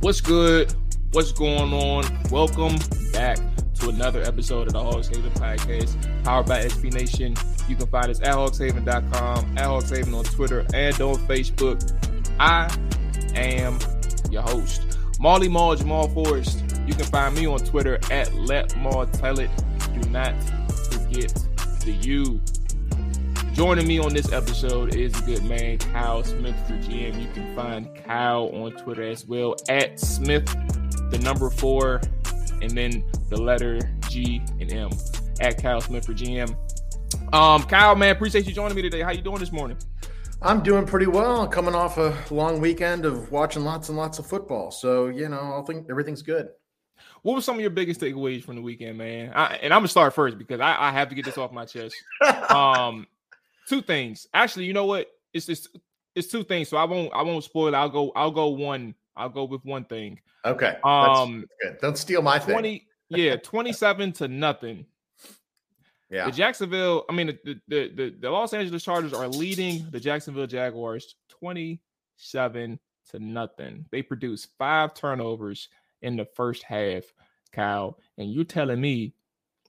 What's good? What's going on? Welcome back to another episode of the Hogs Haven podcast, powered by SB Nation. You can find us at hogshaven.com, at hogshaven on Twitter, and on Facebook. I am your host, Marley Mall Jamual Forrest. You can find me on Twitter at Let Maul Tell It. Do not forget the U. Joining me on this episode is a good man, Kyle Smith for GM. You can find Kyle on Twitter as well at Smith, the number four, and then the letter G and M at Kyle Smith for GM. Um, Kyle, man, appreciate you joining me today. How you doing this morning? I'm doing pretty well. Coming off a long weekend of watching lots and lots of football, so you know, I think everything's good. What were some of your biggest takeaways from the weekend, man? I, and I'm gonna start first because I, I have to get this off my chest. Um, two things. Actually, you know what? It's it's it's two things. So I won't I won't spoil. It. I'll go I'll go one. I'll go with one thing. Okay. Um, that's, that's Don't steal my thing. 20, yeah, 27 to nothing. Yeah. The Jacksonville, I mean, the, the, the, the Los Angeles Chargers are leading the Jacksonville Jaguars 27 to nothing. They produced five turnovers in the first half, Kyle. And you're telling me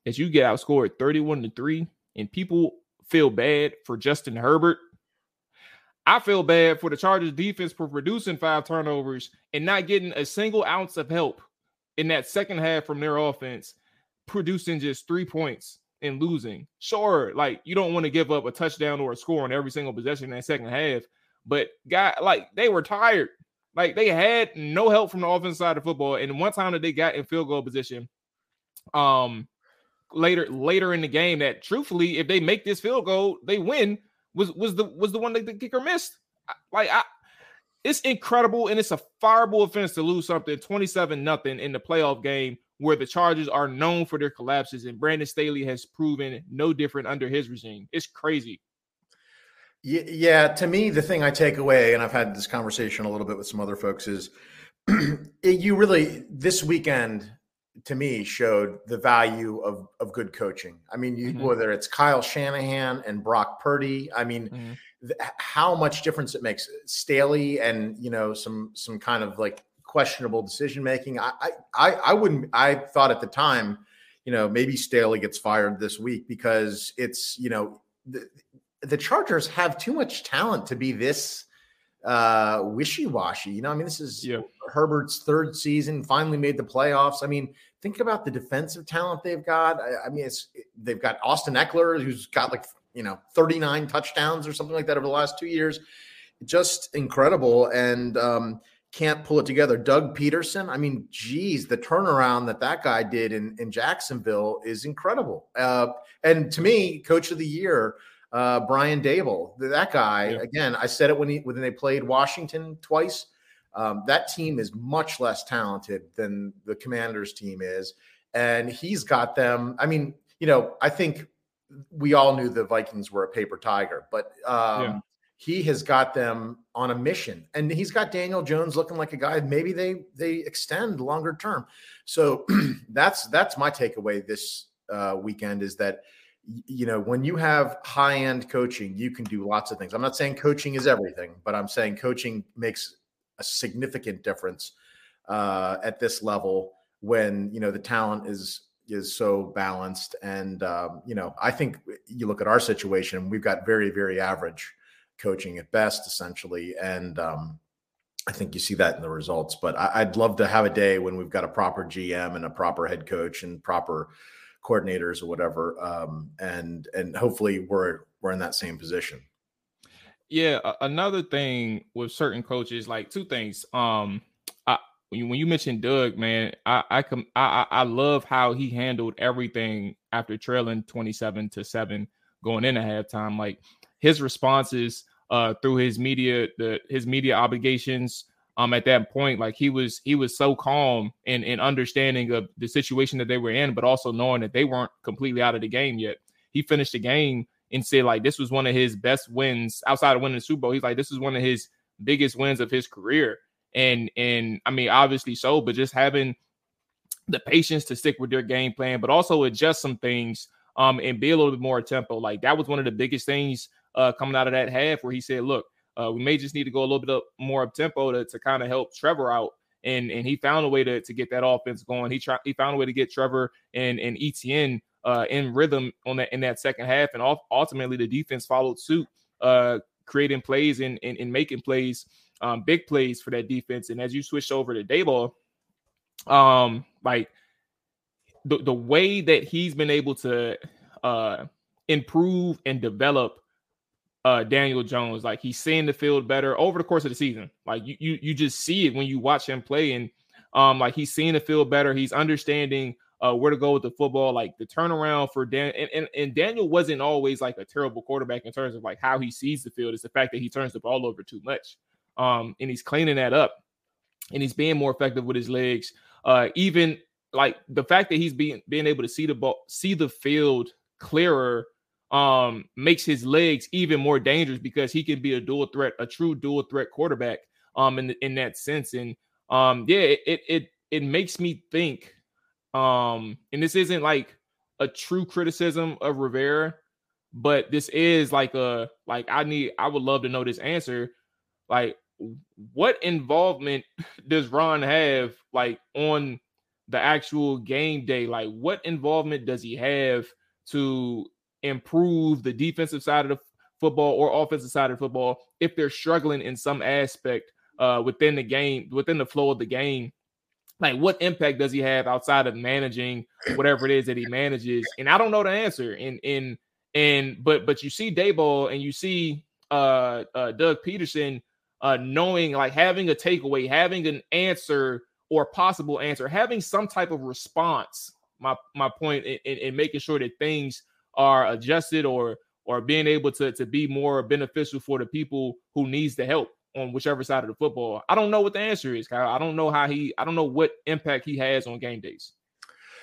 that you get outscored 31 to 3 and people feel bad for Justin Herbert. I feel bad for the Chargers defense for producing five turnovers and not getting a single ounce of help in that second half from their offense, producing just three points and losing. Sure, like you don't want to give up a touchdown or a score on every single possession in that second half, but guy, like they were tired. Like they had no help from the offense side of football. And one time that they got in field goal position, um, later later in the game that truthfully, if they make this field goal, they win. Was was the was the one that the kicker missed? Like I, it's incredible and it's a fireable offense to lose something 27 nothing in the playoff game where the Chargers are known for their collapses and Brandon Staley has proven no different under his regime. It's crazy. Yeah, to me, the thing I take away, and I've had this conversation a little bit with some other folks, is you really this weekend to me showed the value of of good coaching. I mean, you, mm-hmm. whether it's Kyle Shanahan and Brock Purdy, I mean, mm-hmm. th- how much difference it makes. Staley and you know some some kind of like questionable decision making. I I I wouldn't. I thought at the time, you know, maybe Staley gets fired this week because it's you know the, the Chargers have too much talent to be this uh wishy-washy. You know i mean this is yeah. herbert's third season finally made the playoffs. I mean think about the defensive talent they've got. I, I mean it's they've got austin Ekeler, who's got like you know 39 touchdowns or something like that over the last two years. Just incredible and um can't pull it together. Doug Pederson. i mean geez the turnaround that that guy did in in jacksonville is incredible. Uh and to me coach of the year uh, Brian Daboll, that guy. Yeah. Again, I said it when he when they played Washington twice. Um, that team is much less talented than the Commanders team is, and he's got them. I mean, you know, I think we all knew the Vikings were a paper tiger, but um, yeah. he has got them on a mission, and he's got Daniel Jones looking like a guy. Maybe they they extend longer term. So that's that's my takeaway this uh, weekend is that you know, when you have high end coaching, you can do lots of things. I'm not saying coaching is everything, but I'm saying coaching makes a significant difference uh, at this level when you know the talent is is so balanced. And um, you know, I think you look at our situation, we've got very very average coaching at best, essentially. And um, I think you see that in the results. But I, would love to have a day when we've got a proper GM and a proper head coach and proper coordinators or whatever. Um, and and hopefully we're we're in that same position. Yeah, another thing with certain coaches, like two things. Um, I, when you, when you mentioned Doug, man, I I, com- I I love how he handled everything after trailing twenty seven to seven going into halftime. Like his responses uh, through his media, the his media obligations. Um, at that point, like he was, he was so calm and, and understanding of the situation that they were in, but also knowing that they weren't completely out of the game yet. He finished the game and said like this was one of his best wins outside of winning the Super Bowl. He's like this is one of his biggest wins of his career, and and I mean obviously so, but just having the patience to stick with their game plan, but also adjust some things um and be a little bit more tempo. Like that was one of the biggest things uh, coming out of that half where he said, "Look, uh, we may just need to go a little bit up, more up tempo to, to kind of help Trevor out." And and he found a way to, to get that offense going. He tried he found a way to get Trevor and and ETN uh, in rhythm on that in that second half, and ultimately the defense followed suit, uh, creating plays and, and, and making plays, um, big plays for that defense. And as you switch over to Daboll, um, like the the way that he's been able to uh improve and develop uh Daniel Jones. Like he's seeing the field better over the course of the season. Like you you you just see it when you watch him play, and um like he's seeing the field better. He's understanding uh where to go with the football. Like the turnaround for Dan and, and, and Daniel wasn't always like a terrible quarterback in terms of like how he sees the field. It's the fact that he turns the ball over too much. Um and he's cleaning that up and he's being more effective with his legs. Uh even like the fact that he's being being able to see the ball, see the field clearer um, makes his legs even more dangerous because he can be a dual threat, a true dual threat quarterback um, in in that sense. And um, yeah, it it it makes me think. Um, and this isn't like a true criticism of Rivera, but this is like a like I need I would love to know this answer. Like, what involvement does Ron have like on the actual game day? Like, what involvement does he have to improve the defensive side of the football or offensive side of football if they're struggling in some aspect uh, within the game, within the flow of the game. Like, what impact does he have outside of managing whatever it is that he manages? And I don't know the answer. And and and but but you see Daboll and you see uh, uh Doug Pederson uh knowing like having a takeaway, having an answer or possible answer, having some type of response. My my point in, in, in making sure that things are adjusted or or being able to to be more beneficial for the people who needs the help on whichever side of the football. I don't know what the answer is, Kyle. I don't know how he I don't know what impact he has on game days.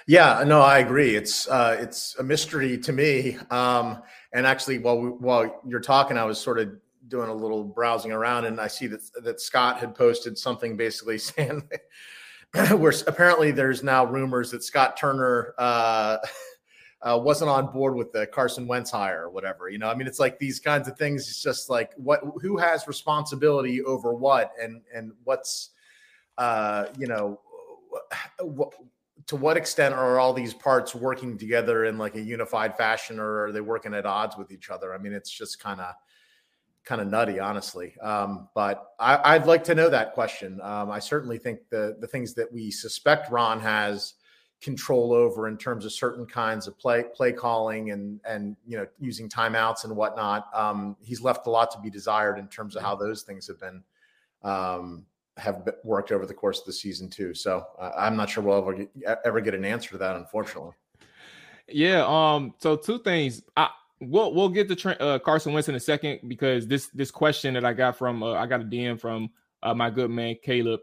Yeah, no, I agree. It's uh, it's a mystery to me. Um, and actually, while we, while you're talking, I was sort of doing a little browsing around, and I see that that Scott had posted something basically saying where apparently there's now rumors that Scott Turner uh, uh, wasn't on board with the Carson Wentz hire or whatever. You know, I mean, it's like these kinds of things. It's just like what who has responsibility over what, and and what's, uh, you know, what, to what extent are all these parts working together in like a unified fashion, or are they working at odds with each other? I mean, it's just kind of kind of nutty, honestly. Um, but I, would like to know that question. Um, I certainly think the the things that we suspect Ron has control over in terms of certain kinds of play play calling and and you know using timeouts and whatnot. Um, he's left a lot to be desired in terms of how those things have been um, have worked over the course of the season too. So uh, I'm not sure we'll ever get, ever get an answer to that, unfortunately. Yeah. Um. So two things. I we'll we'll get to uh, Carson Wentz in a second because this this question that I got from uh, I got a DM from uh, my good man Caleb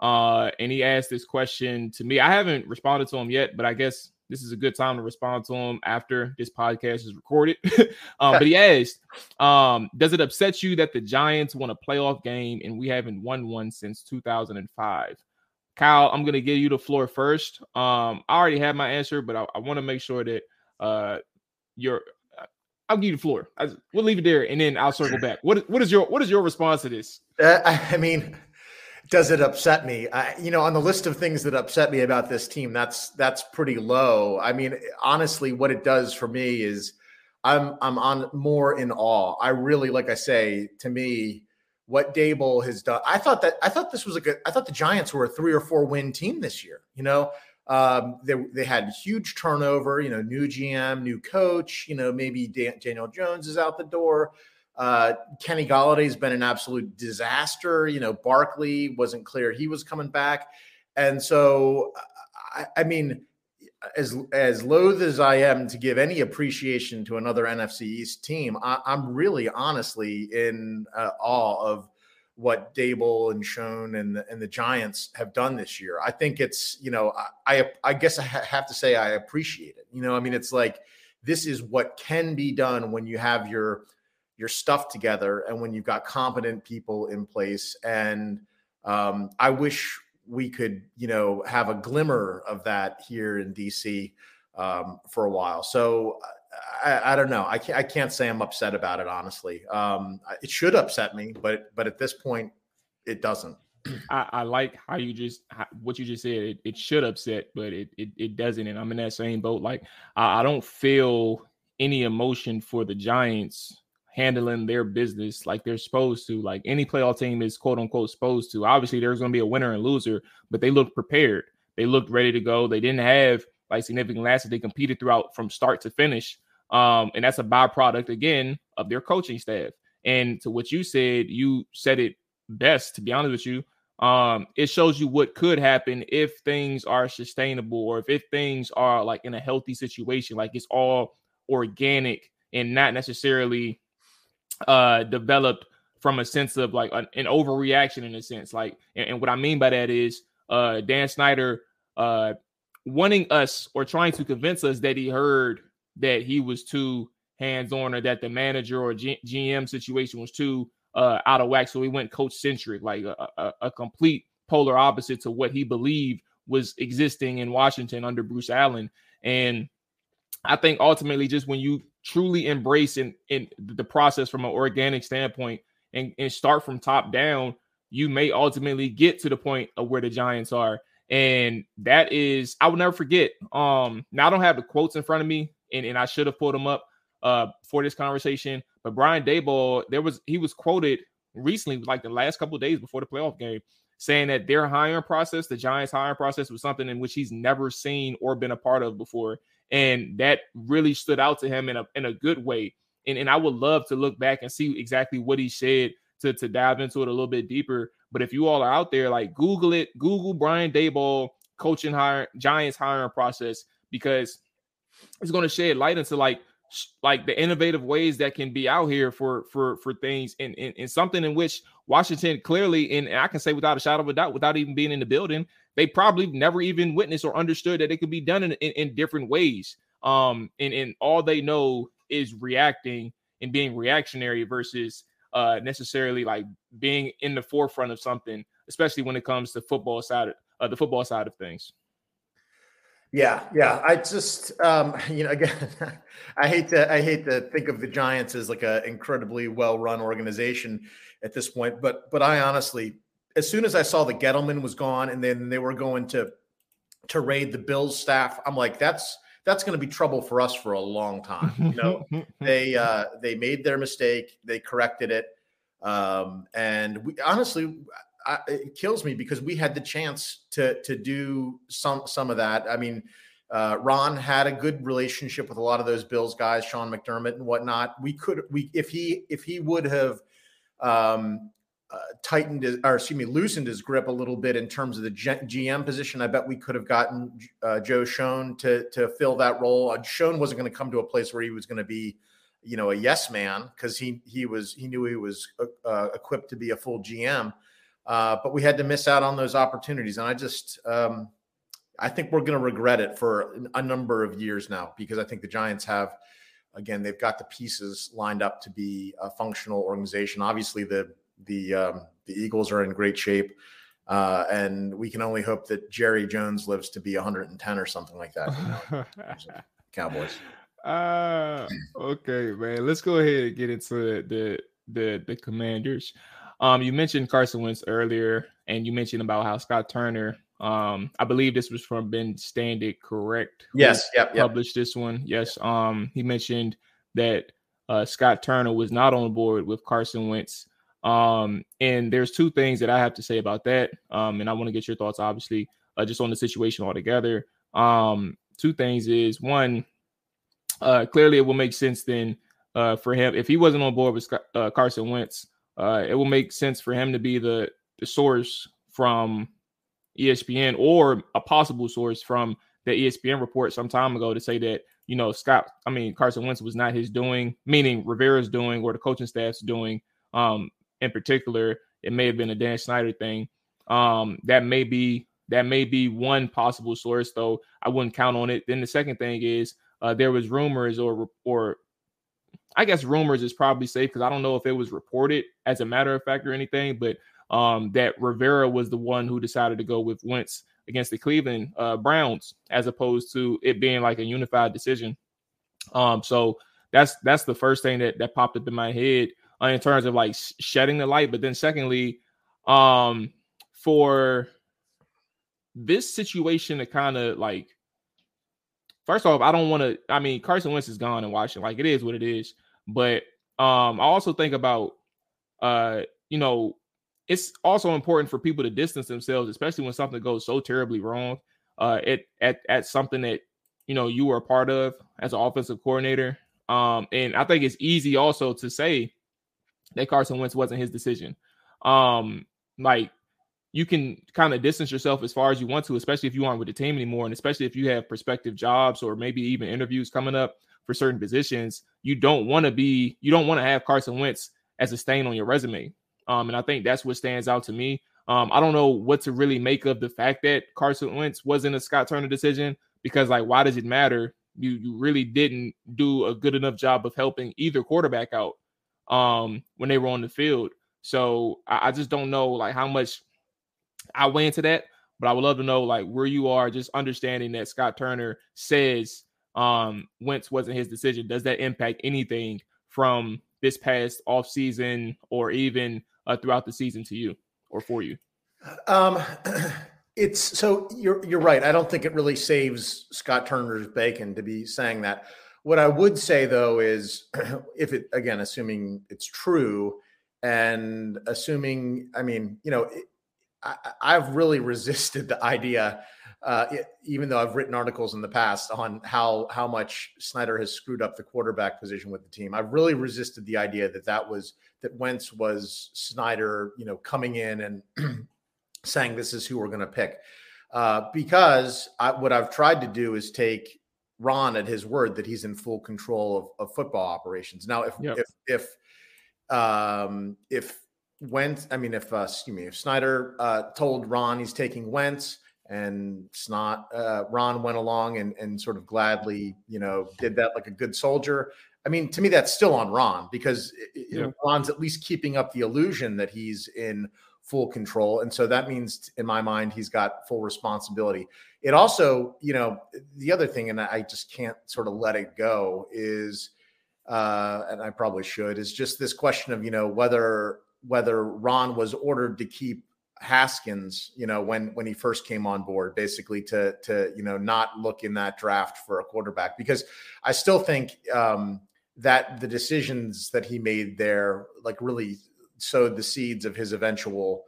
uh, and he asked this question to me. I haven't responded to him yet, but I guess this is a good time to respond to him after this podcast is recorded. um, but he asked, um, "Does it upset you that the Giants won a playoff game and we haven't won one since 2005?" Kyle, I'm gonna give you the floor first. Um, I already have my answer, but I, I want to make sure that uh, you're. I'll give you the floor. I, we'll leave it there, and then I'll circle back. What what is your what is your response to this? Uh, I mean, does it upset me? I, you know, on the list of things that upset me about this team, that's that's pretty low. I mean, honestly, what it does for me is I'm I'm on more in awe. I really, like I say, to me, what Daboll has done. I thought that I thought this was a good. I thought the Giants were a three or four win team this year. You know, um, they they had huge turnover. You know, new GM, new coach. You know, maybe Dan, Daniel Jones is out the door. Uh, Kenny Golladay's been an absolute disaster. You know, Barkley wasn't clear he was coming back, and so I, I mean, as as loath as I am to give any appreciation to another NFC East team, I, am really honestly in uh, awe of what Daboll and Schoen and the, and the Giants have done this year. I think it's you know I I, I guess I have to say I appreciate it. You know, I mean it's like this is what can be done when you have your your stuff together and when you've got competent people in place. And um, I wish we could, you know, have a glimmer of that here in DC um, for a while. So I, I, don't know. I can't, I can't say I'm upset about it, honestly. Um, it should upset me, but but at this point, it doesn't. I, I like how you just how, what you just said. It, it, should upset, but it, it it doesn't. And I'm in that same boat. Like I, I don't feel any emotion for the Giants handling their business like they're supposed to, like any playoff team is quote unquote supposed to. Obviously, there's going to be a winner and loser, but they looked prepared. They looked ready to go. They didn't have like significant losses. They competed throughout from start to finish. Um, and that's a byproduct again of their coaching staff. And to what you said, you said it best, to be honest with you. Um, it shows you what could happen if things are sustainable or if, if things are like in a healthy situation, like it's all organic and not necessarily uh developed from a sense of like an, an overreaction in a sense like and, and, what i mean by that is uh dan snyder uh wanting us or trying to convince us that he heard that he was too hands-on or that the manager or G- gm situation was too uh out of whack. So he went coach centric like a, a, a complete polar opposite to what he believed was existing in washington under bruce allen. And i think ultimately just when you truly embrace in, in the process from an organic standpoint and, and start from top down, you may ultimately get to the point of where the Giants are. And that is, I will never forget. Um, now I don't have the quotes in front of me, and, and I should have pulled them up uh for this conversation. But Brian Daboll, there was he was quoted recently, like the last couple days before the playoff game, saying that their hiring process, the Giants hiring process, was something in which he's never seen or been a part of before and that really stood out to him in a in a good way. And, and I would love to look back and see exactly what he said to, to dive into it a little bit deeper. But if you all are out there, like Google it, Google Brian Daboll coaching hire Giants hiring process because it's going to shed light into like like the innovative ways that can be out here for for for things and in, in, something in which Washington clearly and I can say without a shadow of a doubt without even being in the building they probably never even witnessed or understood that it could be done in, in, in different ways. Um, and, and all they know is reacting and being reactionary versus uh, necessarily like being in the forefront of something, especially when it comes to football side of uh, the football side of things. Yeah, yeah. I just, um, you know, again, I hate to, I hate to think of the Giants as like an incredibly well-run organization at this point, but, but I honestly as soon as I saw the Gettleman was gone, and then they were going to to raid the Bills staff, I'm like, that's that's going to be trouble for us for a long time. You know, they uh, they made their mistake, they corrected it, um, and we honestly, I, it kills me because we had the chance to to do some some of that. I mean. Uh, Ron had a good relationship with a lot of those Bills guys, Sean McDermott and whatnot. We could, we if he if he would have um, uh, tightened or excuse me, loosened his grip a little bit in terms of the GM position. I bet we could have gotten uh, Joe Schoen to to fill that role. Uh, Schoen wasn't going to come to a place where he was going to be, you know, a yes man because he he was he knew he was uh, uh equipped to be a full GM. Uh, but we had to miss out on those opportunities, and I just um, I think we're going to regret it for a number of years now because I think the Giants have again they've got the pieces lined up to be a functional organization. Obviously the the um, the Eagles are in great shape, uh, and we can only hope that Jerry Jones lives to be 110 or something like that. You know? Cowboys. Uh, okay, man. Let's go ahead and get into the the the Commanders. Um, you mentioned Carson Wentz earlier, and you mentioned about how Scott Turner. Um, I believe this was from Ben Standig, correct? Yes. Yep. Published this one. Yes. Um, he mentioned that uh, Scott Turner was not on board with Carson Wentz. Um, and there's two things that I have to say about that. Um, and I want to get your thoughts, obviously, uh, just on the situation altogether. Um, two things is one, uh, clearly it will make sense then uh, for him if he wasn't on board with uh, Carson Wentz. Uh, it will make sense for him to be the the source from ESPN or a possible source from the ESPN report some time ago to say that you know Scott, I mean Carson Wentz was not his doing, meaning Rivera's doing or the coaching staff's doing. Um, in particular, it may have been a Dan Snyder thing. Um, that may be that may be one possible source, though I wouldn't count on it. Then the second thing is uh, there was rumors or or I guess rumors is probably safe because I don't know if it was reported as a matter of fact or anything, but um, that Rivera was the one who decided to go with Wentz against the Cleveland uh, Browns, as opposed to it being like a unified decision. Um, so that's that's the first thing that that popped up in my head uh, in terms of like shedding the light. But then secondly, um, for this situation to kind of like first off, I don't want to. I mean, Carson Wentz is gone in Washington. Like it is what it is. But um, I also think about uh, you know, it's also important for people to distance themselves, especially when something goes so terribly wrong. Uh, at at at something that you know you were a part of as an offensive coordinator. Um, and I think it's easy also to say that Carson Wentz wasn't his decision. Um, like you can kind of distance yourself as far as you want to, especially if you aren't with the team anymore, and especially if you have prospective jobs or maybe even interviews coming up for certain positions. You don't want to be, you don't want to have Carson Wentz as a stain on your resume. Um, and I think that's what stands out to me. Um, I don't know what to really make of the fact that Carson Wentz wasn't a Scott Turner decision because, like, why does it matter? You you really didn't do a good enough job of helping either quarterback out um, when they were on the field. So I, I just don't know like how much I weigh into that, but I would love to know like where you are, just understanding that Scott Turner says um, Wentz wasn't his decision. Does that impact anything from this past off season or even uh, throughout the season to you or for you? Um, it's so you're you're right. I don't think it really saves Scott Turner's bacon to be saying that. What I would say though is, if it again, assuming it's true, and assuming, I mean, you know, I, I've really resisted the idea uh, even though I've written articles in the past on how how much Snyder has screwed up the quarterback position with the team, I've really resisted the idea that that was that Wentz was Snyder, you know, coming in and saying this is who we're going to pick, uh, because I, what I've tried to do is take Ron at his word that he's in full control of, of football operations. Now, if yep. if if um, if Wentz, I mean, if uh, excuse me, if Snyder uh, told Ron he's taking Wentz and Snot uh, Ron went along and and sort of gladly, you know, did that like a good soldier. I mean, to me, that's still on Ron because yeah. know, Ron's at least keeping up the illusion that he's in full control, and so that means, in my mind, he's got full responsibility. It also, you know, the other thing, and I just can't sort of let it go is, uh, and I probably should, is just this question of you know whether whether Ron was ordered to keep Haskins, you know, when when he first came on board, basically to to you know not look in that draft for a quarterback because I still think um, that the decisions that he made there like really sowed the seeds of his eventual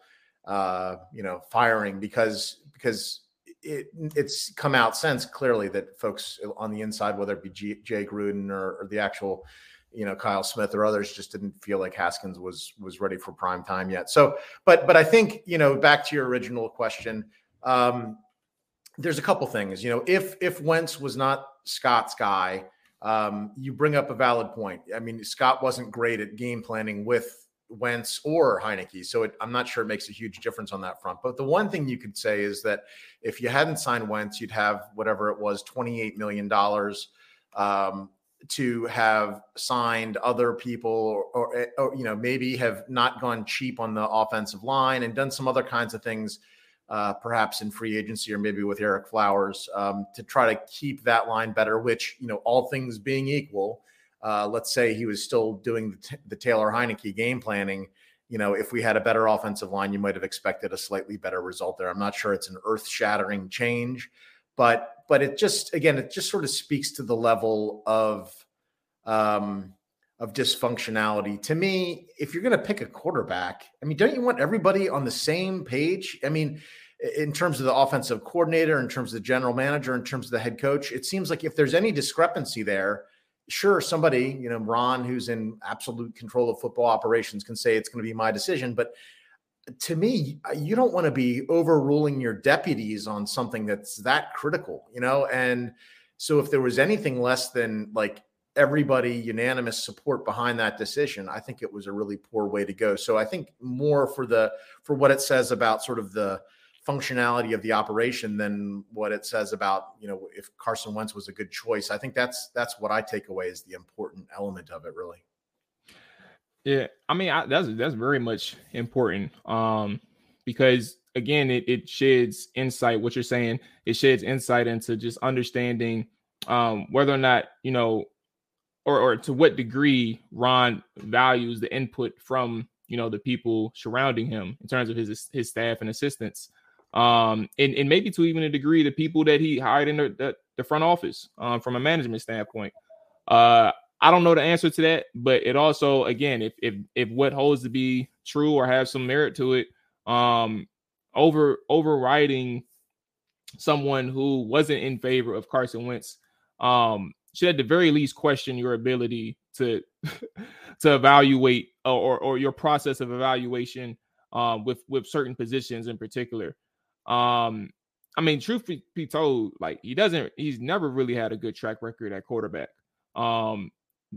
uh, you know firing because because it, it's come out since clearly that folks on the inside, whether it be G, Jay Gruden or, or the actual you know Kyle Smith or others just didn't feel like Haskins was was ready for prime time yet. So, but but I think you know back to your original question, um, there's a couple things. You know, if if Wentz was not Scott's guy, um, you bring up a valid point. I mean, Scott wasn't great at game planning with Wentz or Heinicke, so it, I'm not sure it makes a huge difference on that front. But the one thing you could say is that if you hadn't signed Wentz, you'd have whatever it was, 28 million dollars. Um, to have signed other people or, or, eh, or, you know maybe have not gone cheap on the offensive line and done some other kinds of things uh, perhaps in free agency or maybe with Ereck Flowers um, to try to keep that line better which you know all things being equal uh, let's say he was still doing the, the Taylor Heinicke game planning you know if we had a better offensive line you might have expected a slightly better result there I'm not sure it's an earth shattering change but but it just again it just sort of speaks to the level of um, of dysfunctionality. To me, if you're going to pick a quarterback, I mean, don't you want everybody on the same page? I mean, in terms of the offensive coordinator, in terms of the general manager, in terms of the head coach, it seems like if there's any discrepancy there, sure, somebody, you know, Ron, who's in absolute control of football operations, can say it's going to be my decision. But to me, you don't want to be overruling your deputies on something that's that critical, you know? And so if there was anything less than like everybody unanimous support behind that decision, I think it was a really poor way to go. So I think more for the for what it says about sort of the functionality of the operation than what it says about you know if Carson Wentz was a good choice. I think that's that's what I take away as the important element of it, really. Yeah, I mean I, that's that's very much important um, because again it, it sheds insight. What you're saying it sheds insight into just understanding um, whether or not you know or or to what degree Ron values the input from you know the people surrounding him in terms of his his staff and assistants um, and, and maybe to even a degree the people that he hired in the, the, the front office um, from a management standpoint. Uh, I don't know the answer to that, but it also, again, if if if what holds to be true or have some merit to it, um, over overriding someone who wasn't in favor of Carson Wentz, um, should at the very least question your ability to to evaluate or or your process of evaluation um, with with certain positions in particular. Um, I mean, truth be, told, like he doesn't, he's never really had a good track record at quarterback. Um,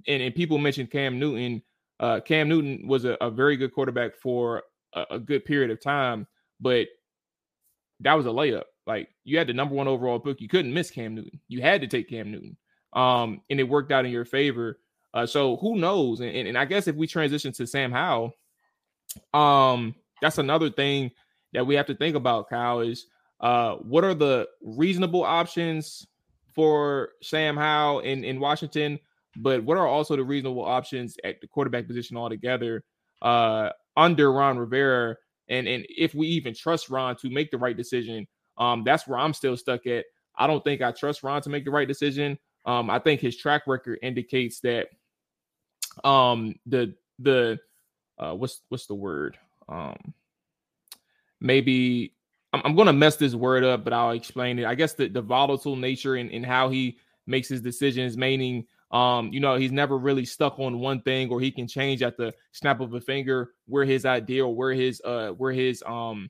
and, and people mentioned Cam Newton. Uh, Cam Newton was a, a very good quarterback for a, a, good period of time, but that was a layup. Like you had the number one overall pick, you couldn't miss Cam Newton. You had to take Cam Newton, um, and it worked out in your favor. Uh, so who knows? And, and, and I guess if we transition to Sam Howell, um, that's another thing that we have to think about, Kyle, is uh, what are the reasonable options for Sam Howell in, in Washington, but what are also the reasonable options at the quarterback position altogether uh, under Ron Rivera? And, and if we even trust Ron to make the right decision, um, that's where I'm still stuck at. I don't think I trust Ron to make the right decision. Um, I think his track record indicates that um, the the uh, what's what's the word um, maybe I'm, I'm going to mess this word up, but I'll explain it. I guess the, the volatile nature and, and how he makes his decisions, meaning, um, you know, he's never really stuck on one thing or he can change at the snap of a finger where his idea or where his, uh, where his, um,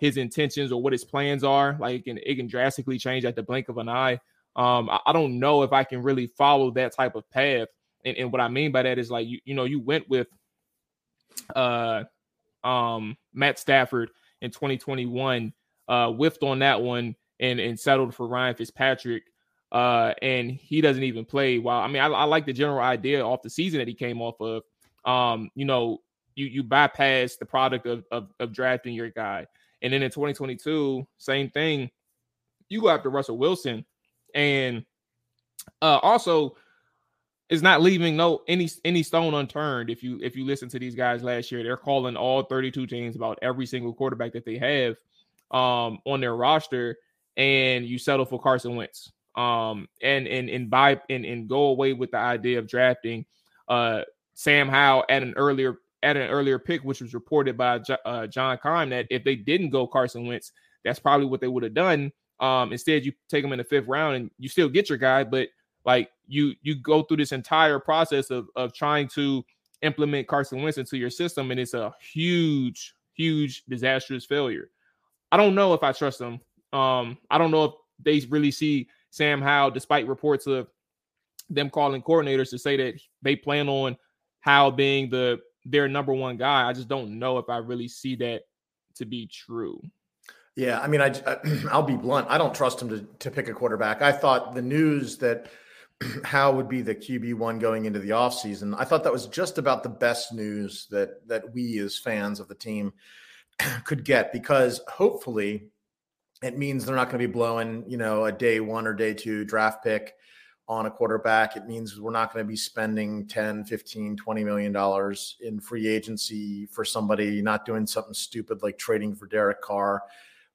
his intentions or what his plans are. Like can, it can drastically change at the blink of an eye. Um, I, I don't know if I can really follow that type of path. And, and what I mean by that is like, you, you know, you went with, uh, um, Matt Stafford in 2021, uh, whiffed on that one and and settled for Ryan Fitzpatrick. Uh, and he doesn't even play. While I mean, I, I like the general idea off the season that he came off of. Um, you know, you you bypass the product of, of, of drafting your guy, and then in 2022, same thing. You go after Russell Wilson, and uh, also is not leaving no any any stone unturned. If you if you listen to these guys last year, they're calling all 32 teams about every single quarterback that they have um on their roster, and you settle for Carson Wentz. Um and and and buy and, and go away with the idea of drafting uh Sam Howell at an earlier at an earlier pick, which was reported by uh, John Keim that if they didn't go Carson Wentz, that's probably what they would have done. Um, instead, you take him in the fifth round and you still get your guy, but like you you go through this entire process of of trying to implement Carson Wentz into your system, and it's a huge, huge, disastrous failure. I don't know if I trust them. Um, I don't know if they really see Sam Howell, despite reports of them calling coordinators to say that they plan on Howell being the their number one guy. I just don't know if I really see that to be true. Yeah, I mean, I, I'll be blunt. I don't trust him to to pick a quarterback. I thought the news that how would be the QB one going into the offseason. I thought that was just about the best news that that we as fans of the team could get because hopefully it means they're not going to be blowing, you know, a day one or day two draft pick on a quarterback. It means we're not going to be spending 10, 15, 20 million dollars in free agency for somebody not doing something stupid like trading for Derek Carr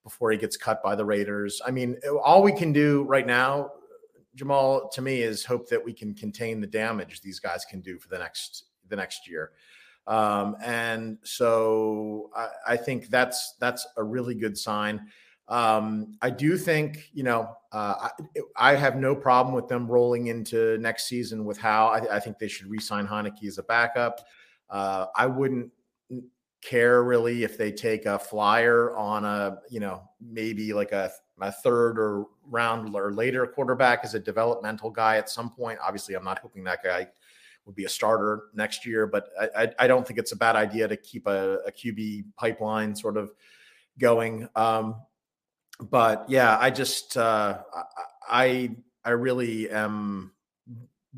before he gets cut by the Raiders. I mean, all we can do right now Jamual, to me, is hope that we can contain the damage these guys can do for the next the next year. Um, and so I, I, think that's that's a really good sign. Um, I do think you know uh, I, I, have no problem with them rolling into next season with how I, I think they should re-sign Heinicke as a backup. Uh, I wouldn't care really if they take a flyer on a you know maybe like a, a third or round or later quarterback as a developmental guy at some point. Obviously, I'm not hoping that guy would be a starter next year. But I, I, don't think it's a bad idea to keep a, a QB pipeline sort of going. Um, but yeah, I just uh, I I really am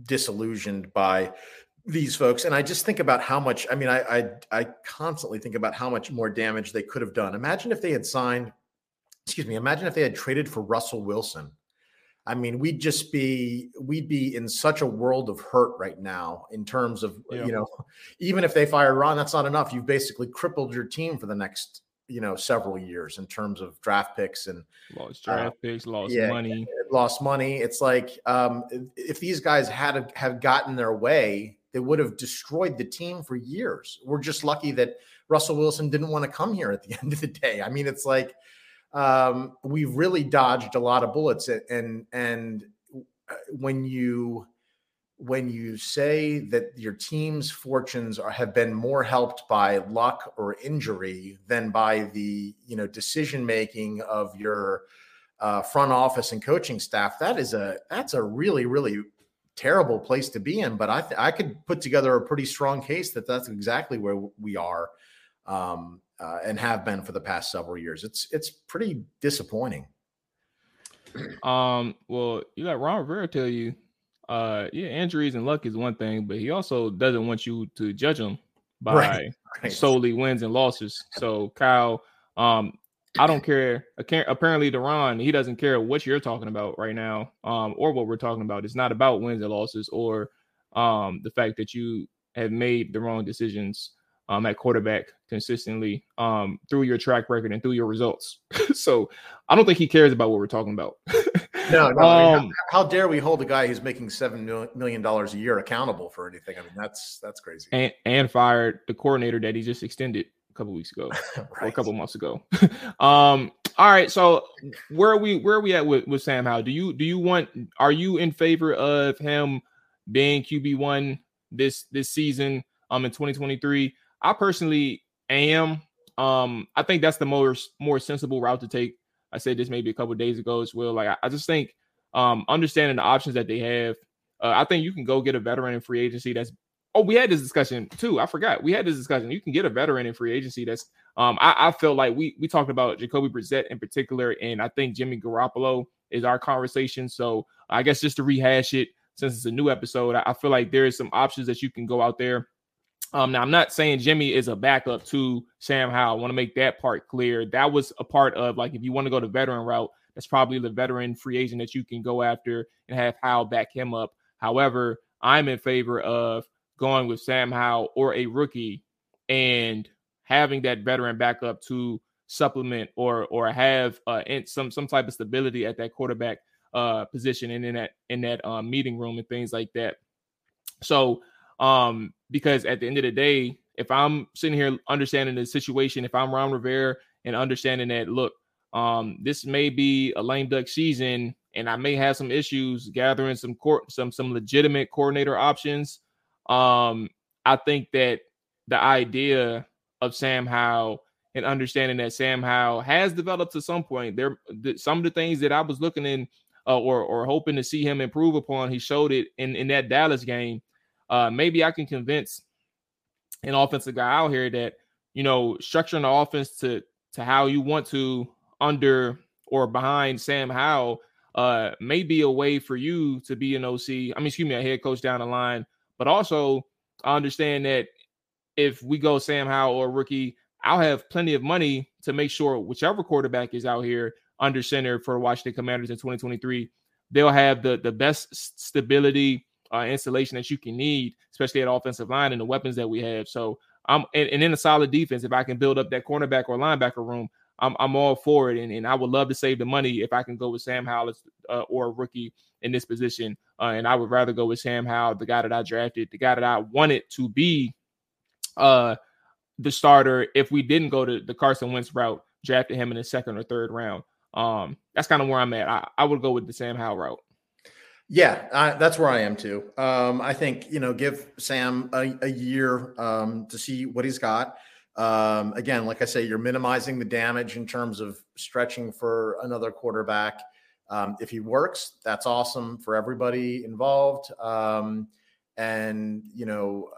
disillusioned by these folks, and I just think about how much. I mean, I I, I constantly think about how much more damage they could have done. Imagine if they had signed. Excuse me. Imagine if they had traded for Russell Wilson I mean, we'd just be we'd be in such a world of hurt right now in terms of yeah. you know, even if they fire Ron, that's not enough. You've basically crippled your team for the next you know several years in terms of draft picks and lost draft uh, picks, lost yeah, money, lost money. It's like um, if these guys had have gotten their way, they would have destroyed the team for years. We're just lucky that Russell Wilson didn't want to come here at the end of the day. I mean, it's like um, we've really dodged a lot of bullets. And and uh, when you when you say that your team's fortunes are, have been more helped by luck or injury than by the you know decision making of your uh, front office and coaching staff, that is a that's a really really terrible place to be in. But I th- I could put together a pretty strong case that that's exactly where we are. Um, uh, and have been for the past several years. It's it's pretty disappointing. Um, well, you let Ron Rivera tell you, uh, yeah, injuries and luck is one thing, but he also doesn't want you to judge him by right, right. solely wins and losses. So Kyle, um, I don't care. Apparently, to Ron, he doesn't care what you're talking about right now, um, or what we're talking about. It's not about wins and losses or um the fact that you have made the wrong decisions um, at quarterback consistently um, through your track record and through your results. so I don't think he cares about what we're talking about. no, no. Um, I mean, how, how, dare we hold a guy who's making seven million dollars a year accountable for anything? I mean, that's that's crazy. And, and fired the coordinator that he just extended a couple weeks ago right. or a couple months ago. um, all right, so where are we where are we at with, with Sam Howell? Do you do you want are you in favor of him being QB one this this season um in 2023? I personally am. Um, I think that's the more more sensible route to take. I said this maybe a couple days ago as well. Like I, I, just think um understanding the options that they have. Uh, I think you can go get a veteran in free agency that's oh, we had this discussion too. I forgot. We had this discussion. You can get a veteran in free agency that's um I, I feel like we we talked about Jacoby Brissett in particular, and I think Jimmy Garoppolo is our conversation. So I guess just to rehash it, since it's a new episode, I, I feel like there is some options that you can go out there um, now I'm not saying Jimmy is a backup to Sam Howell. I want to make that part clear. That was a part of like if you want to go the veteran route, that's probably the veteran free agent that you can go after and have Howell back him up. However, I'm in favor of going with Sam Howell or a rookie and having that veteran backup to supplement or or have uh, some some type of stability at that quarterback uh, position and in that in that um, meeting room and things like that. So um, because at the end of the day, if I'm sitting here understanding the situation, if I'm Ron Rivera and understanding that, look, um, this may be a lame duck season, and I may have some issues gathering some court, some some legitimate coordinator options. Um, I think that the idea of Sam Howell and understanding that Sam Howell has developed to some point, there some of the things that I was looking in uh, or or hoping to see him improve upon, he showed it in in that Dallas game uh, maybe I can convince an offensive guy out here that you know structuring the offense to to how you want to under or behind Sam Howell uh, may be a way for you to be an OC. I mean, excuse me, a head coach down the line. But also, I understand that if we go Sam Howell or rookie, I'll have plenty of money to make sure whichever quarterback is out here under center for Washington Commanders in 2023, they'll have the the best stability uh, installation that you can need, especially at offensive line and the weapons that we have. So I'm and, and in a solid defense, if I can build up that cornerback or linebacker room, I'm I'm all for it, and, and I would love to save the money if I can go with Sam Howell uh, or a rookie in this position. Uh, and I would rather go with Sam Howell, the guy that I drafted, the guy that I wanted to be uh, the starter. If we didn't go to the Carson Wentz route, drafted him in the second or third round. Um, that's kind of where I'm at. I, I would go with the Sam Howell route. Yeah, I, that's where I am too. Um, I think you know, give Sam a, a year um, to see what he's got. Um, again, like I say, you're minimizing the damage in terms of stretching for another quarterback. Um, if he works, that's awesome for everybody involved. Um, and you know,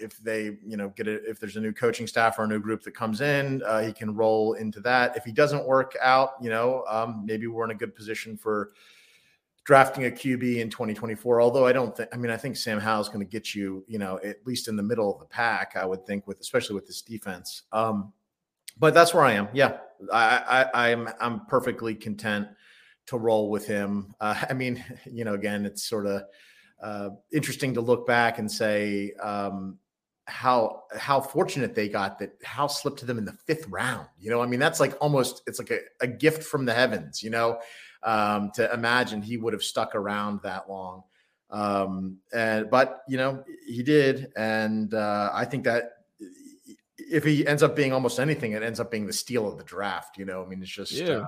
if they you know get it, if there's a new coaching staff or a new group that comes in, uh, he can roll into that. If he doesn't work out, you know, um, maybe we're in a good position for drafting a QB in 2024. Although I don't think, I mean, I think Sam Howell is going to get you, you know, at least in the middle of the pack. I would think with, especially with this defense. Um, but that's where I am. Yeah, I, I I'm I'm perfectly content to roll with him. Uh, I mean, you know, again, it's sort of uh, interesting to look back and say um, how how fortunate they got that Howell slipped to them in the fifth round. You know, I mean, that's like almost it's like a, a gift from the heavens. You know, um, to imagine he would have stuck around that long. Um, and but you know he did, and uh, I think that if he ends up being almost anything, it ends up being the steal of the draft. You know, I mean, it's just yeah. Uh,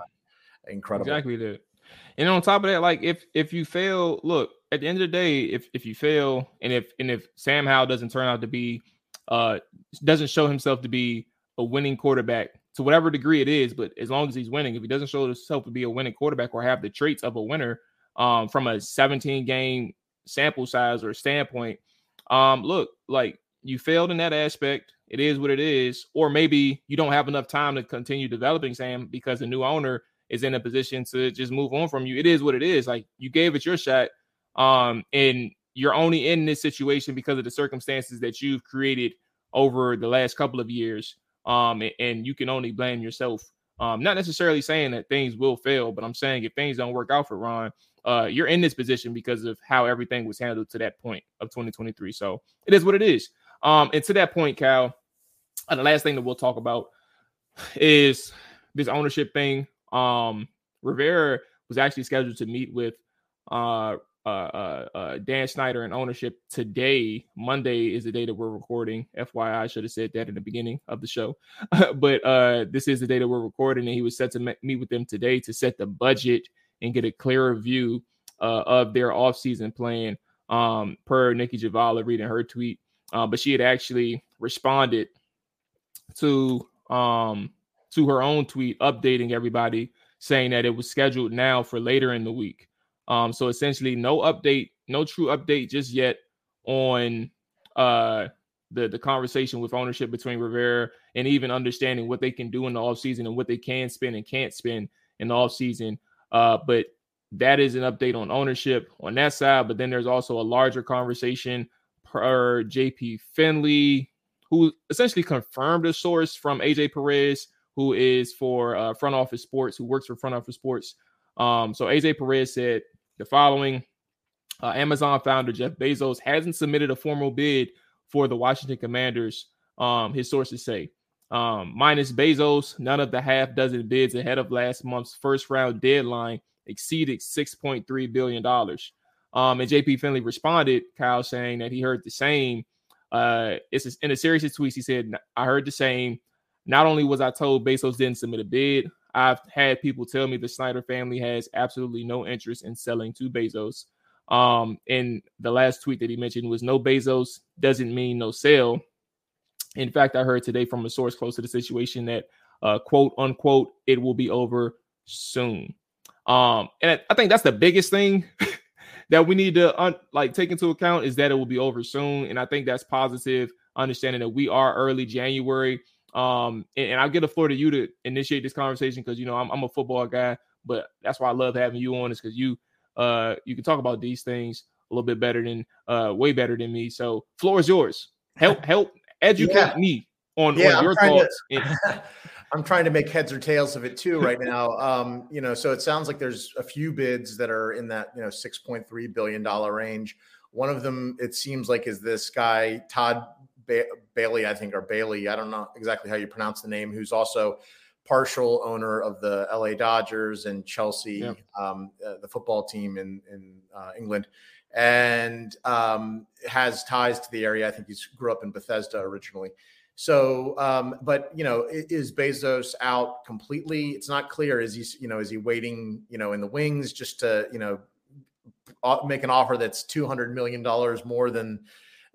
incredible. Exactly that. And on top of that, like if if you fail, look at the end of the day, if if you fail, and if and if Sam Howell doesn't turn out to be, uh, doesn't show himself to be a winning quarterback to whatever degree it is, but as long as he's winning, if he doesn't show himself to be a winning quarterback or have the traits of a winner um, from a 17 game sample size or standpoint, um, look, like you failed in that aspect. It is what it is. Or maybe you don't have enough time to continue developing Sam because the new owner is in a position to just move on from you. It is what it is. Like you gave it your shot. Um, and you're only in this situation because of the circumstances that you've created over the last couple of years um, and, you can only blame yourself. Um, not necessarily saying that things will fail, but I'm saying if things don't work out for Ron, uh, you're in this position because of how everything was handled to that point of 2023. So it is what it is. Um, and to that point, Cal, uh, the last thing that we'll talk about is this ownership thing. Um, Rivera was actually scheduled to meet with uh, uh, uh, uh, Dan Snyder and ownership today. Monday is the day that we're recording. FYI, I should have said that in the beginning of the show, but uh, this is the day that we're recording, and he was set to meet with them today to set the budget and get a clearer view uh, of their offseason plan. Um, per Nicki Jhabvala reading her tweet, uh, but she had actually responded to um to her own tweet, updating everybody, saying that it was scheduled now for later in the week. Um, so essentially, no update, no true update just yet on uh the the conversation with ownership between Rivera and even understanding what they can do in the offseason and what they can spend and can't spend in the offseason. Uh, but that is an update on ownership on that side. But then there's also a larger conversation per JP Finley, who essentially confirmed a source from AJ Perez, who is for uh, front office sports, who works for front office sports. Um, so AJ Perez said the following uh, Amazon founder Jeff Bezos hasn't submitted a formal bid for the Washington Commanders, um, his sources say. Um, minus Bezos, none of the half dozen bids ahead of last month's first round deadline exceeded $6.3 billion. Um, and JP Finley responded, Kyle, saying that he heard the same. Uh, it's in a series of tweets. He said, I heard the same. Not only was I told Bezos didn't submit a bid, I've had people tell me the Snyder family has absolutely no interest in selling to Bezos. Um, and the last tweet that he mentioned was no Bezos doesn't mean no sale. In fact, I heard today from a source close to the situation that uh, quote unquote it will be over soon. Um, and I think that's the biggest thing that we need to un- like take into account is that it will be over soon. And I think that's positive, understanding that we are early January. Um, and, and I'll get the floor to you to initiate this conversation because you know I'm, I'm a football guy, but that's why I love having you on is because you uh you can talk about these things a little bit better than uh way better than me. So floor is yours. Help help educate yeah. me on, yeah, on your thoughts. To, I'm trying to make heads or tails of it too right now. Um, you know, so it sounds like there's a few bids that are in that you know 6.3 billion dollar range. One of them, it seems like, is this guy Todd ba- Bailey, I think, or Bailey. I don't know exactly how you pronounce the name. Who's also partial owner of the LA Dodgers and Chelsea, yeah. um, uh, the football team in in uh, England, and um, has ties to the area. I think he grew up in Bethesda originally. So, um, but you know, is Bezos out completely? It's not clear. Is he, you know, is he waiting, you know, in the wings just to, you know, make an offer that's two hundred million dollars more than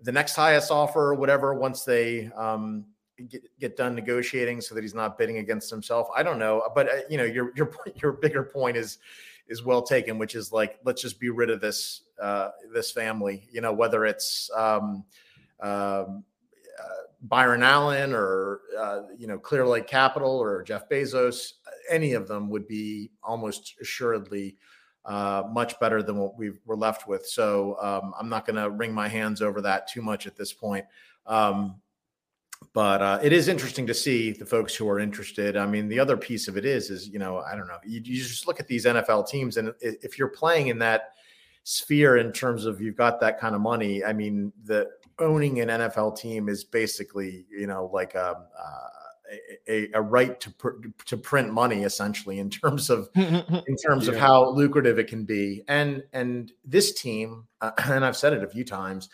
the next highest offer whatever once they um, get, get done negotiating, so that he's not bidding against himself? I don't know, but uh, you know, your your your bigger point is is well taken, which is like let's just be rid of this uh, this family. You know, whether it's um, um, Byron Allen or uh, you know Clearlake Capital or Jeff Bezos, any of them would be almost assuredly uh, much better than what we were left with. So um, I'm not going to wring my hands over that too much at this point. Um, but uh, it is interesting to see the folks who are interested. I mean, the other piece of it is, is you know, I don't know. You, you just look at these NFL teams, and if you're playing in that sphere in terms of you've got that kind of money, I mean, the owning an NFL team is basically, you know, like um, uh, a, a, right to pr- to print money essentially in terms of in terms yeah. of how lucrative it can be and and this team uh, and I've said it a few times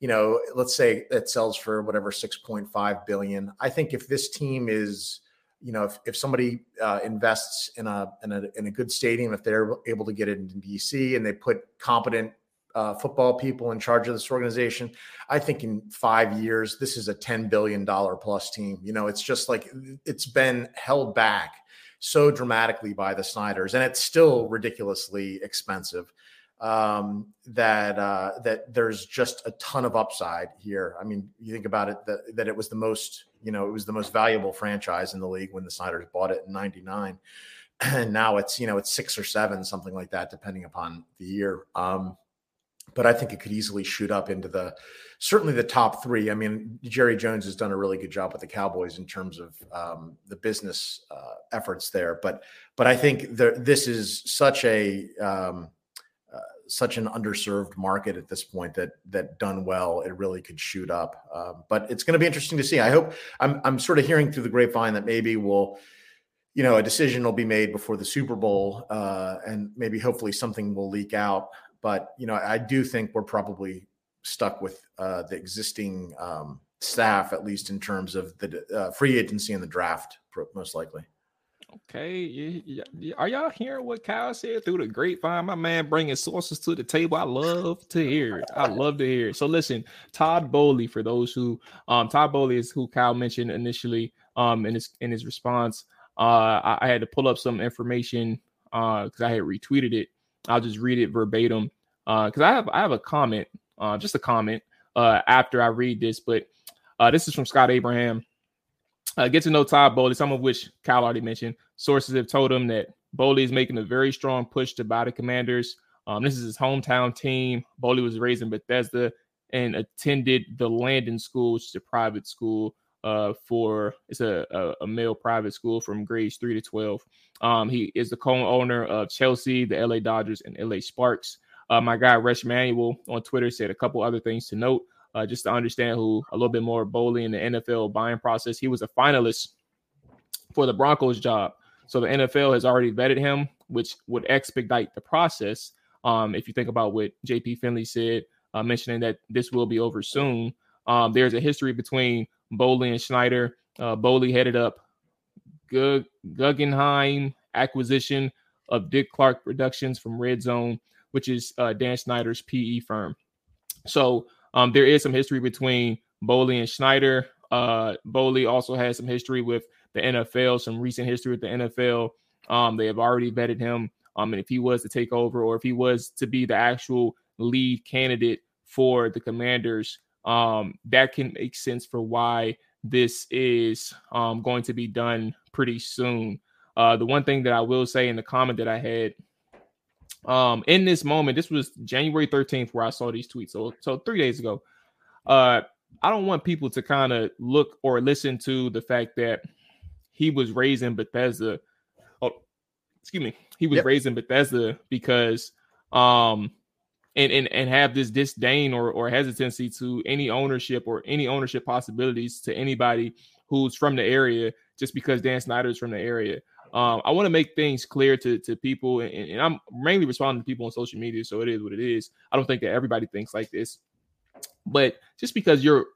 you know let's say it sells for whatever 6.5 billion I think if this team is you know if, if somebody uh, invests in a, in a in a good stadium if they're able to get it in DC and they put competent uh, football people in charge of this organization. I think in five years, this is a $10 billion plus team. You know, it's just like it's been held back so dramatically by the Snyders, and it's still ridiculously expensive. Um, that uh, that there's just a ton of upside here. I mean, you think about it that that it was the most, you know, it was the most valuable franchise in the league when the Snyders bought it in '99, and now it's you know it's six or seven, something like that, depending upon the year. Um, but I think it could easily shoot up into the certainly the top three. I mean, Jerry Jones has done a really good job with the Cowboys in terms of um, the business uh, efforts there. But but I think this is such a um, uh, such an underserved market at this point that that done well, it really could shoot up. Um, but it's going to be interesting to see. I hope I'm I'm sort of hearing through the grapevine that maybe we'll you know a decision will be made before the Super Bowl, uh, and maybe hopefully something will leak out but you know, I do think we're probably stuck with uh, the existing um, staff, at least in terms of the uh, free agency and the draft, most likely. Okay, are y'all hearing what Kyle said through the grapevine? My man bringing sources to the table. I love to hear it. I love to hear it. So listen, Todd Boehly, for those who, um, Todd Boehly is who Kyle mentioned initially, um, in his in his response. Uh, I, I had to pull up some information uh because I had retweeted it I'll just read it verbatim because uh, I have I have a comment, uh, just a comment uh, after I read this. But uh, this is from Scott Abraham. Uh, get to know Todd Boehly, some of which Cal already mentioned. Sources have told him that Boehly is making a very strong push to buy the Commanders. Um, this is his hometown team. Boehly was raised in Bethesda and attended the Landon School, which is a private school uh, for it's a, a, a, male private school from grades three to 12. Um, he is the co-owner of Chelsea, the LA Dodgers, and LA Sparks. Uh, my guy Resh Manuel on Twitter said a couple other things to note, uh, just to understand who a little bit more boldly in the NFL buying process. He was a finalist for the Broncos job, so the NFL has already vetted him, which would expedite the process. Um, if you think about what JP Finley said, uh, mentioning that this will be over soon. Um, there's a history between Boehly and Snyder. Uh, Boehly headed up Guggenheim acquisition of Dick Clark Productions from Red Zone, which is uh, Dan Snyder's PE firm. So um, there is some history between Boehly and Snyder. Uh, Boehly also has some history with the NFL, some recent history with the NFL. Um, they have already vetted him. Um, and if he was to take over, or if he was to be the actual lead candidate for the Commanders, um, that can make sense for why this is um, going to be done pretty soon. Uh, the one thing that I will say in the comment that I had um, in this moment, this was January 13th where I saw these tweets. So, so three days ago. Uh, I don't want people to kind of look or listen to the fact that he was raised in Bethesda. Oh, excuse me. He was yep. raised in Bethesda because um and and, and have this disdain or, or hesitancy to any ownership or any ownership possibilities to anybody who's from the area just because Dan Snyder is from the area. Um, I want to make things clear to to people, and, and, I'm mainly responding to people on social media, so it is what it is. I don't think that everybody thinks like this, but just because you're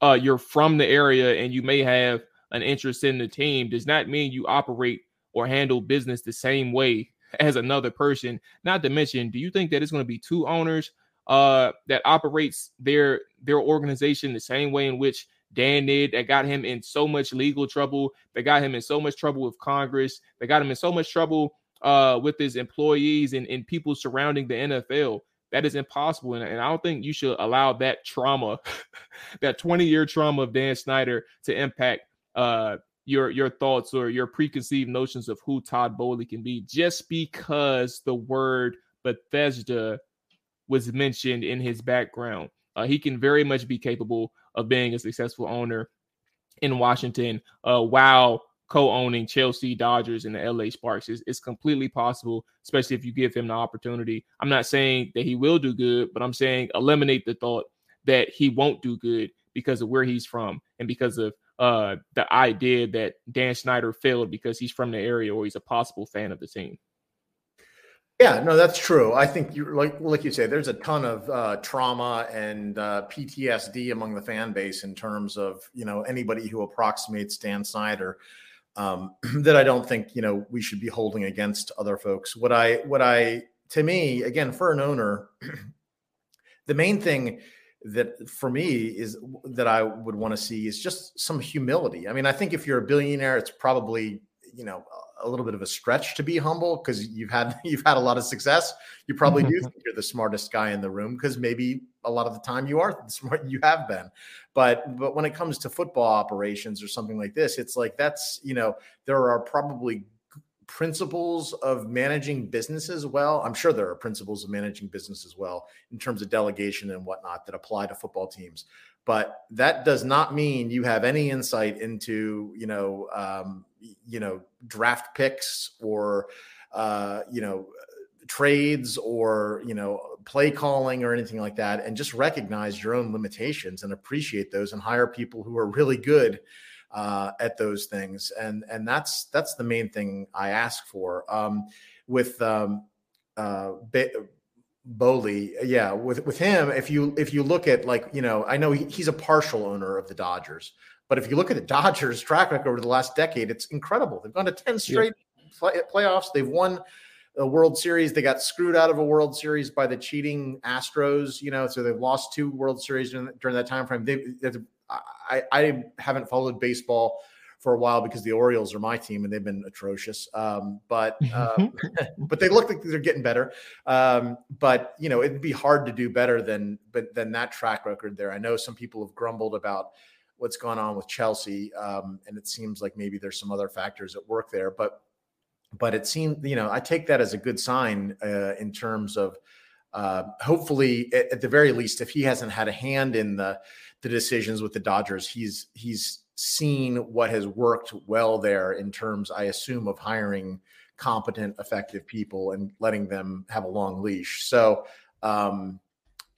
uh, you're from the area and you may have an interest in the team does not mean you operate or handle business the same way as another person. Not to mention, do you think that it's going to be two owners uh, that operates their their organization the same way in which Dan did that got him in so much legal trouble, that got him in so much trouble with Congress, that got him in so much trouble uh, with his employees and, and people surrounding the NFL. That is impossible. And, and I don't think you should allow that trauma, that 20 year trauma of Dan Snyder to impact uh, your your thoughts or your preconceived notions of who Todd Boehly can be just because the word Bethesda was mentioned in his background. Uh, he can very much be capable of being a successful owner in Washington uh, while co-owning Chelsea, Dodgers, and the LA Sparks. It's, it's, completely possible, especially if you give him the opportunity. I'm not saying that he will do good, but I'm saying eliminate the thought that he won't do good because of where he's from and because of uh, the idea that Dan Snyder failed because he's from the area or he's a possible fan of the team. Yeah, no, that's true. I think you like like you say, there's a ton of uh, trauma and uh, PTSD among the fan base in terms of you know anybody who approximates Dan Snyder um, that I don't think you know we should be holding against other folks. What I what I to me again for an owner, the main thing that for me is that I would want to see is just some humility. I mean, I think if you're a billionaire, it's probably you know a little bit of a stretch to be humble because you've had you've had a lot of success. You probably do think you're the smartest guy in the room because maybe a lot of the time you are the smart you have been. But but when it comes to football operations or something like this, it's like that's you know there are probably principles of managing business as well. I'm sure there are principles of managing business as well in terms of delegation and whatnot that apply to football teams. But that does not mean you have any insight into, you know, um, you know, draft picks or, uh, you know, trades or you know play calling or anything like that and just recognize your own limitations and appreciate those and hire people who are really good uh, at those things, and and that's that's the main thing I ask for. Um, with um, uh, Be- Boehly, yeah, with with him, if you if you look at like you know, I know he, he's a partial owner of the Dodgers, but if you look at the Dodgers' track record over the last decade, it's incredible. They've gone to ten straight yeah. play, playoffs. They've won a World Series. They got screwed out of a World Series by the cheating Astros. You know, so they've lost two World Series during, during that time frame. They, I, I haven't followed baseball for a while because the Orioles are my team and they've been atrocious. Um, but um, but they look like they're getting better. Um, but you know, it'd be hard to do better than but than that track record there. I know some people have grumbled about what's gone on with Chelsea, um, and it seems like maybe there's some other factors at work there. But but it seemed you know I take that as a good sign uh, in terms of. Uh, hopefully, at, at the very least, if he hasn't had a hand in the the decisions with the Dodgers. He's he's seen what has worked well there in terms, I assume, of hiring competent, effective people and letting them have a long leash. So, um,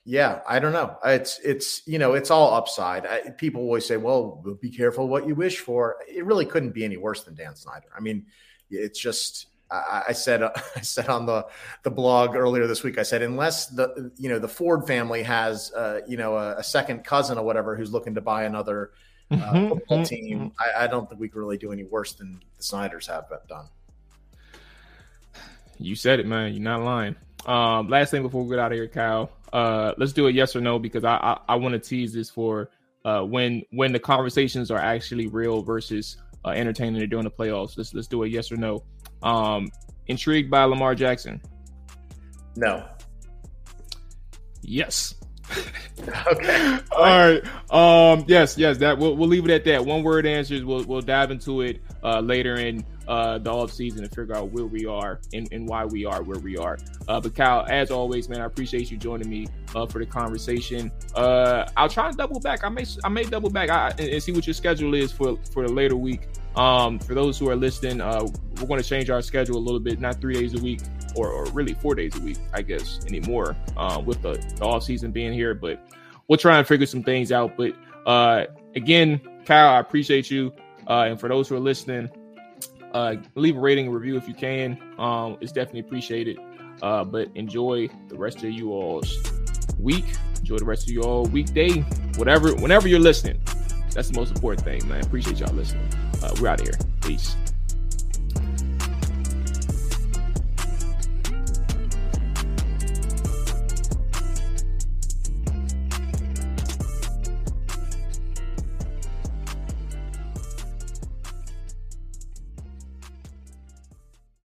yeah, I don't know. It's it's you know it's all upside. I, people always say, "Well, be careful what you wish for." It really couldn't be any worse than Dan Snyder. I mean, it's just I, said I said on the the blog earlier this week. I said unless the you know the Ford family has uh, you know a, a, second cousin or whatever who's looking to buy another uh, mm-hmm. football mm-hmm, team, mm-hmm. I, I, don't think we could really do any worse than the Snyders have done. You said it, man. You're not lying. Um, last thing before we get out of here, Kyle. Uh, let's do a yes or no because I I, I want to tease this for uh, when when the conversations are actually real versus uh, entertaining during the playoffs. Let's let's do a yes or no. Um, intrigued by Lamar Jackson? No. Yes. okay. All right. Um. Yes. Yes. That we'll, we'll leave it at that. One word answers. We'll we'll dive into it uh, later in uh, the off season and figure out where we are and, and why we are where we are. Uh, but Kyle, as always, man, I appreciate you joining me uh, for the conversation. Uh, I'll try and double back. I may I may double back I, and, and see what your schedule is for for the later week. Um, for those who are listening, uh, we're going to change our schedule a little bit, not three days a week or, or really four days a week, I guess, anymore uh, with the, the off season being here. But we'll try and figure some things out. But uh, again, Kyle, I appreciate you Uh, and for those who are listening, uh, leave a rating and review if you can. Um, it's definitely appreciated. Uh, but enjoy the rest of you all's week. Enjoy the rest of you all weekday, whatever, whenever you're listening. That's the most important thing, man. Appreciate y'all listening. Uh, we're out of here. Peace.